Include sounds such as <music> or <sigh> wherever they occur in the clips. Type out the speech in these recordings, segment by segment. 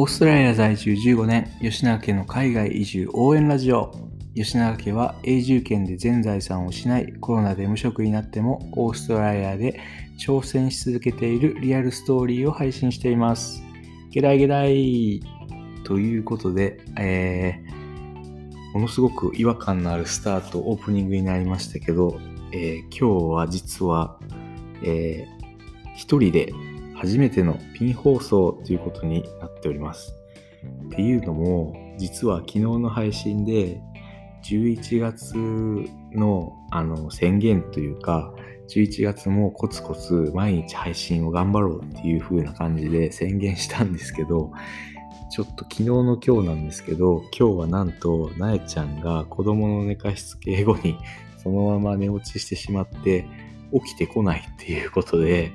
オーストラリア在住15年、吉永家の海外移住応援ラジオ。吉永家は永住権で全財産を失い、コロナで無職になってもオーストラリアで挑戦し続けているリアルストーリーを配信しています。ゲダイゲダイということで、えー、ものすごく違和感のあるスタート、オープニングになりましたけど、えー、今日は実は、えー、一人で初めてのピン放送ということになっております。っていうのも、実は昨日の配信で、11月のあの宣言というか、11月もコツコツ毎日配信を頑張ろうっていう風な感じで宣言したんですけど、ちょっと昨日の今日なんですけど、今日はなんと、なえちゃんが子供の寝かしつけ後にそのまま寝落ちしてしまって、起きてこないっていうことで、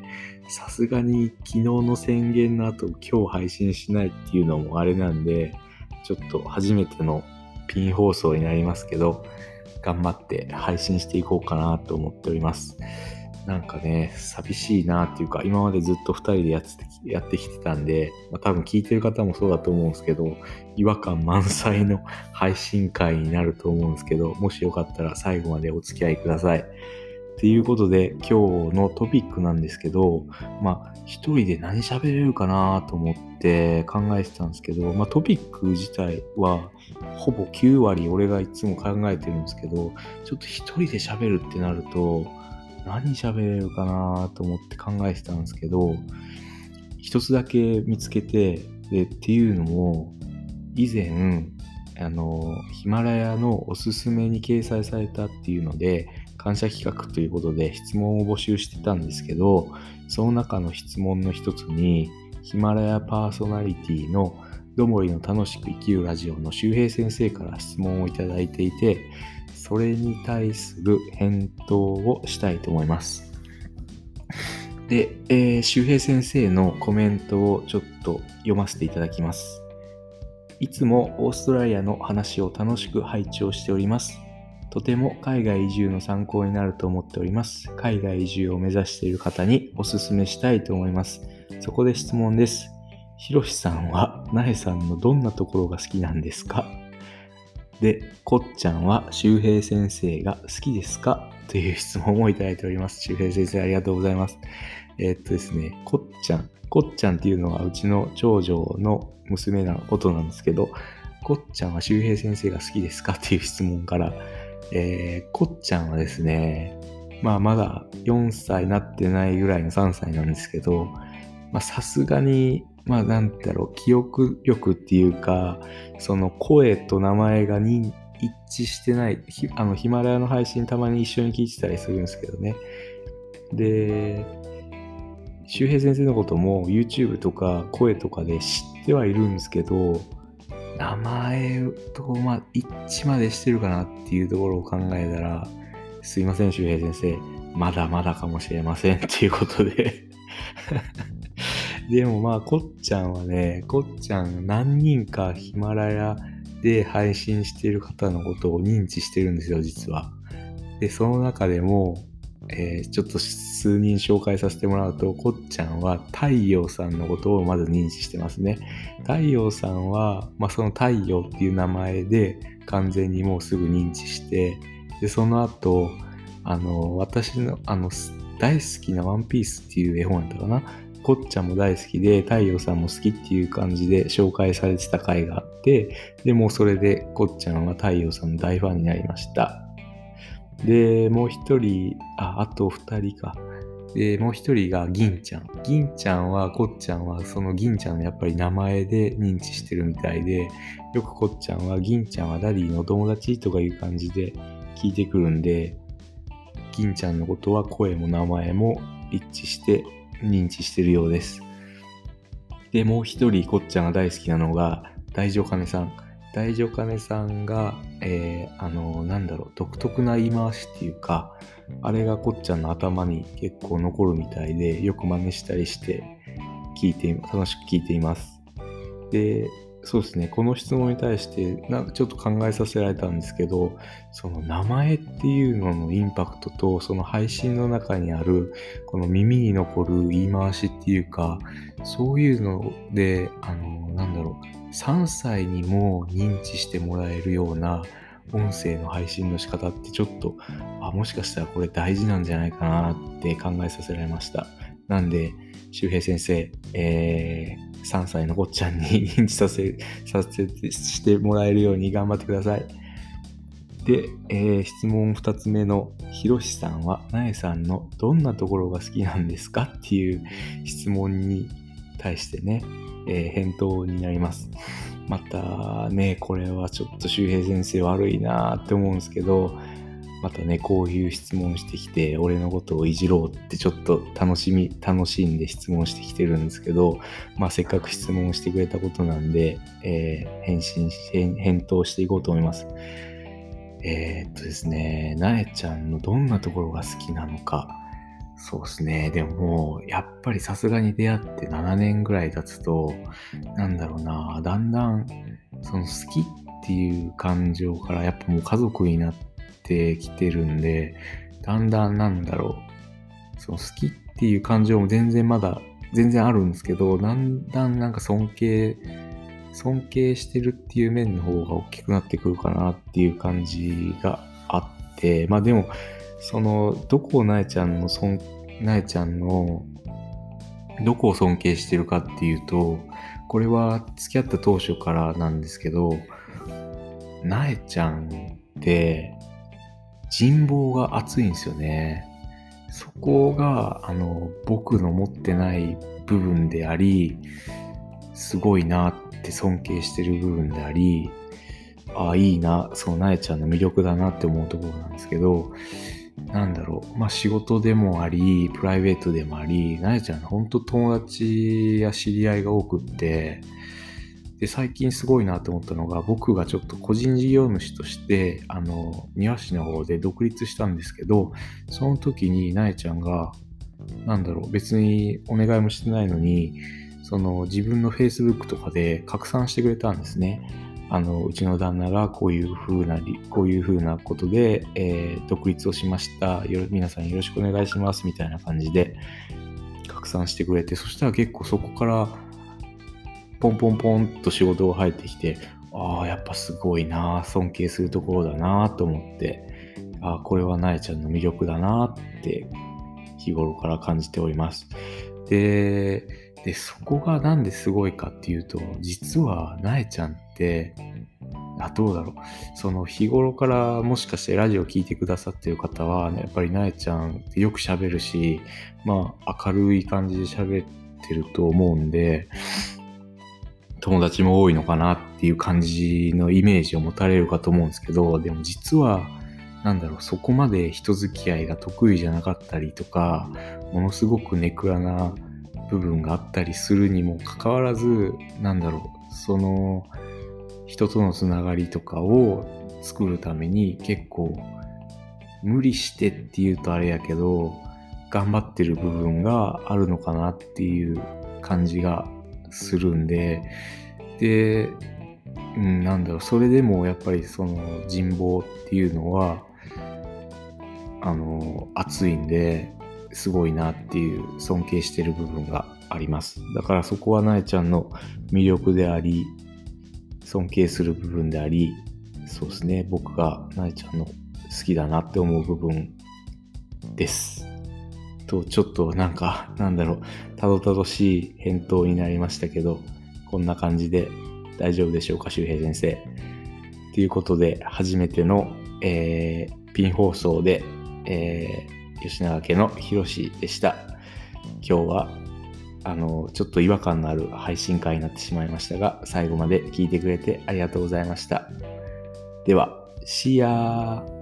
さすがに昨日の宣言の後今日配信しないっていうのもあれなんで、ちょっと初めてのピン放送になりますけど、頑張って配信していこうかなと思っております。なんかね、寂しいなっていうか、今までずっと2人でやってやってきてたんで、まあ、多分聞いてる方もそうだと思うんですけど、違和感満載の配信会になると思うんですけど、もしよかったら最後までお付き合いください。っていうことで今日のトピックなんですけど、まあ一人で何喋れるかなと思って考えてたんですけど、まあトピック自体はほぼ9割俺がいつも考えてるんですけど、ちょっと一人で喋るってなると何喋れるかなと思って考えてたんですけど、一つだけ見つけて、でっていうのも以前あのヒマラヤのおすすめに掲載されたっていうので感謝企画ということで質問を募集してたんですけど、その中の質問の一つに、ヒマラヤパーソナリティのどもりの楽しく生きるラジオの周平先生から質問をいただいていて、それに対する返答をしたいと思います。で、えー、周平先生のコメントをちょっと読ませていただきます。いつもオーストラリアの話を楽しく拝聴しております。とても海外移住の参考になると思っております。海外移住を目指している方にお勧めしたいと思います。そこで質問です。ひろしさんは、なえさんのどんなところが好きなんですか？で、こっちゃんは周平先生が好きですか？という質問をいただいております。周平先生ありがとうございます。えー、っとですね、こっちゃん。こっちゃんっていうのはうちの長女の娘なことなんですけど、こっちゃんは周平先生が好きですか？っていう質問から、えー、こっちゃんはですね、まあまだ4歳になってないぐらいの3歳なんですけど、まさすがに、まあなんだろう、記憶力っていうか、その声と名前が一致してない、あのヒマラヤの配信たまに一緒に聞いてたりするんですけどね。で、周平先生のことも YouTube とか声とかで知ってはいるんですけど、名前と、まあ、一致までしてるかなっていうところを考えたら、すいません、周平先生。まだまだかもしれませんっていうことで <laughs> でもまあ、こっちゃんはね、こっちゃん何人かヒマラヤで配信している方のことを認知してるんですよ、実は。で、その中でも、えー、ちょっと数人紹介させてもらうと、こっちゃんは太陽さんのことをまず認知してますね。太陽さんは、まあ、その太陽っていう名前で完全にもうすぐ認知して、で、その後、あの、私の、あの、大好きなワンピースっていう絵本やったかな。こっちゃんも大好きで、太陽さんも好きっていう感じで紹介されてた回があって、で、もうそれでこっちゃんは太陽さんの大ファンになりました。で、もう一人、あ、あと二人か。で、もう一人が銀ちゃん。銀ちゃんは、こっちゃんは、その銀ちゃんのやっぱり名前で認知してるみたいで、よくこっちゃんは、銀ちゃんはダディの友達とかいう感じで聞いてくるんで、銀ちゃんのことは声も名前も一致して認知してるようです。で、もう一人こっちゃんが大好きなのが、大女金さん。大女金さんが、えー、あの、なんだろう、独特な言い回しっていうか、あれがこっちゃんの頭に結構残るみたいで、よく真似したりして、聞いて、楽しく聞いています。で、そうですね、この質問に対してなんかちょっと考えさせられたんですけど、その名前っていうののインパクトと、その配信の中にある、この耳に残る言い回しっていうか、そういうので、あの、なんだろう、3歳にも認知してもらえるような音声の配信の仕方ってちょっと、あ、もしかしたらこれ大事なんじゃないかなって考えさせられました。なんで、周平先生、えー、3歳のこっちゃんに認知させ、<laughs> させて、してもらえるように頑張ってください。で、えー、質問2つ目のひろしさんは、なえさんのどんなところが好きなんですかっていう質問に対してね、えー、返答になります。またね、これはちょっと周平先生悪いなって思うんですけど、またね、こういう質問してきて、俺のことをいじろうってちょっと楽しみ、楽しんで質問してきてるんですけど、まあせっかく質問してくれたことなんで、えー、返信返、返答していこうと思います。えー、っとですね、なえちゃんのどんなところが好きなのか。そうですね。でももう、やっぱりさすがに出会って7年ぐらい経つと、なんだろうな、だんだん、その好きっていう感情からやっぱもう家族になって、きてるんで、だんだんなんだろう、その好きっていう感情も全然まだ、全然あるんですけど、だんだんなんか尊敬、尊敬してるっていう面の方が大きくなってくるかなっていう感じがあって、まあでも、その、どこをなえちゃんの尊、なえちゃんの、どこを尊敬してるかっていうと、これは付き合った当初からなんですけど、なえちゃんって人望が厚いんですよね。そこが、あの、僕の持ってない部分であり、すごいなって尊敬してる部分であり、ああ、いいな、そう、なえちゃんの魅力だなって思うところなんですけど、なんだろう、まあ仕事でもあり、プライベートでもあり、なえちゃん本当友達や知り合いが多くって、で、最近すごいなと思ったのが、僕がちょっと個人事業主として、あの、庭師の方で独立したんですけど、その時になえちゃんが、なんだろう、別にお願いもしてないのに、その自分の Facebook とかで拡散してくれたんですね。あの、うちの旦那がこういう風な、こういう風なことで、えー、独立をしましたよ。皆さんよろしくお願いします。みたいな感じで拡散してくれて、そしたら結構そこからポンポンポンと仕事が入ってきて、ああ、やっぱすごいな、尊敬するところだなと思って、ああ、これはなえちゃんの魅力だなって日頃から感じております。で、で、そこがなんですごいかっていうと、実はなえちゃんって、あ、どうだろう。その日頃からもしかしてラジオ聴いてくださってる方は、ね、やっぱりなえちゃんってよく喋るし、まあ明るい感じで喋ってると思うんで、友達も多いのかなっていう感じのイメージを持たれるかと思うんですけど、でも実は、なんだろう、そこまで人付き合いが得意じゃなかったりとか、ものすごくネクラな部分があったりするにもかかわらず、なんだろう、その人とのつながりとかを作るために結構無理してっていうとあれやけど、頑張ってる部分があるのかなっていう感じがするんで、で、うん、なんだろう、それでもやっぱりその人望っていうのは、あの、熱いんで、すごいなっていう尊敬してる部分があります。だからそこはなえちゃんの魅力であり、尊敬する部分であり、そうですね、僕がなえちゃんの好きだなって思う部分です。と、ちょっとなんか、なんだろう、たどたどしい返答になりましたけど、こんな感じで大丈夫でしょうか、周平先生。ということで、初めての、えー、ピン放送で、えー、吉永家のひろしでした。今日は、あの、ちょっと違和感のある配信会になってしまいましたが、最後まで聞いてくれてありがとうございました。では、See ya!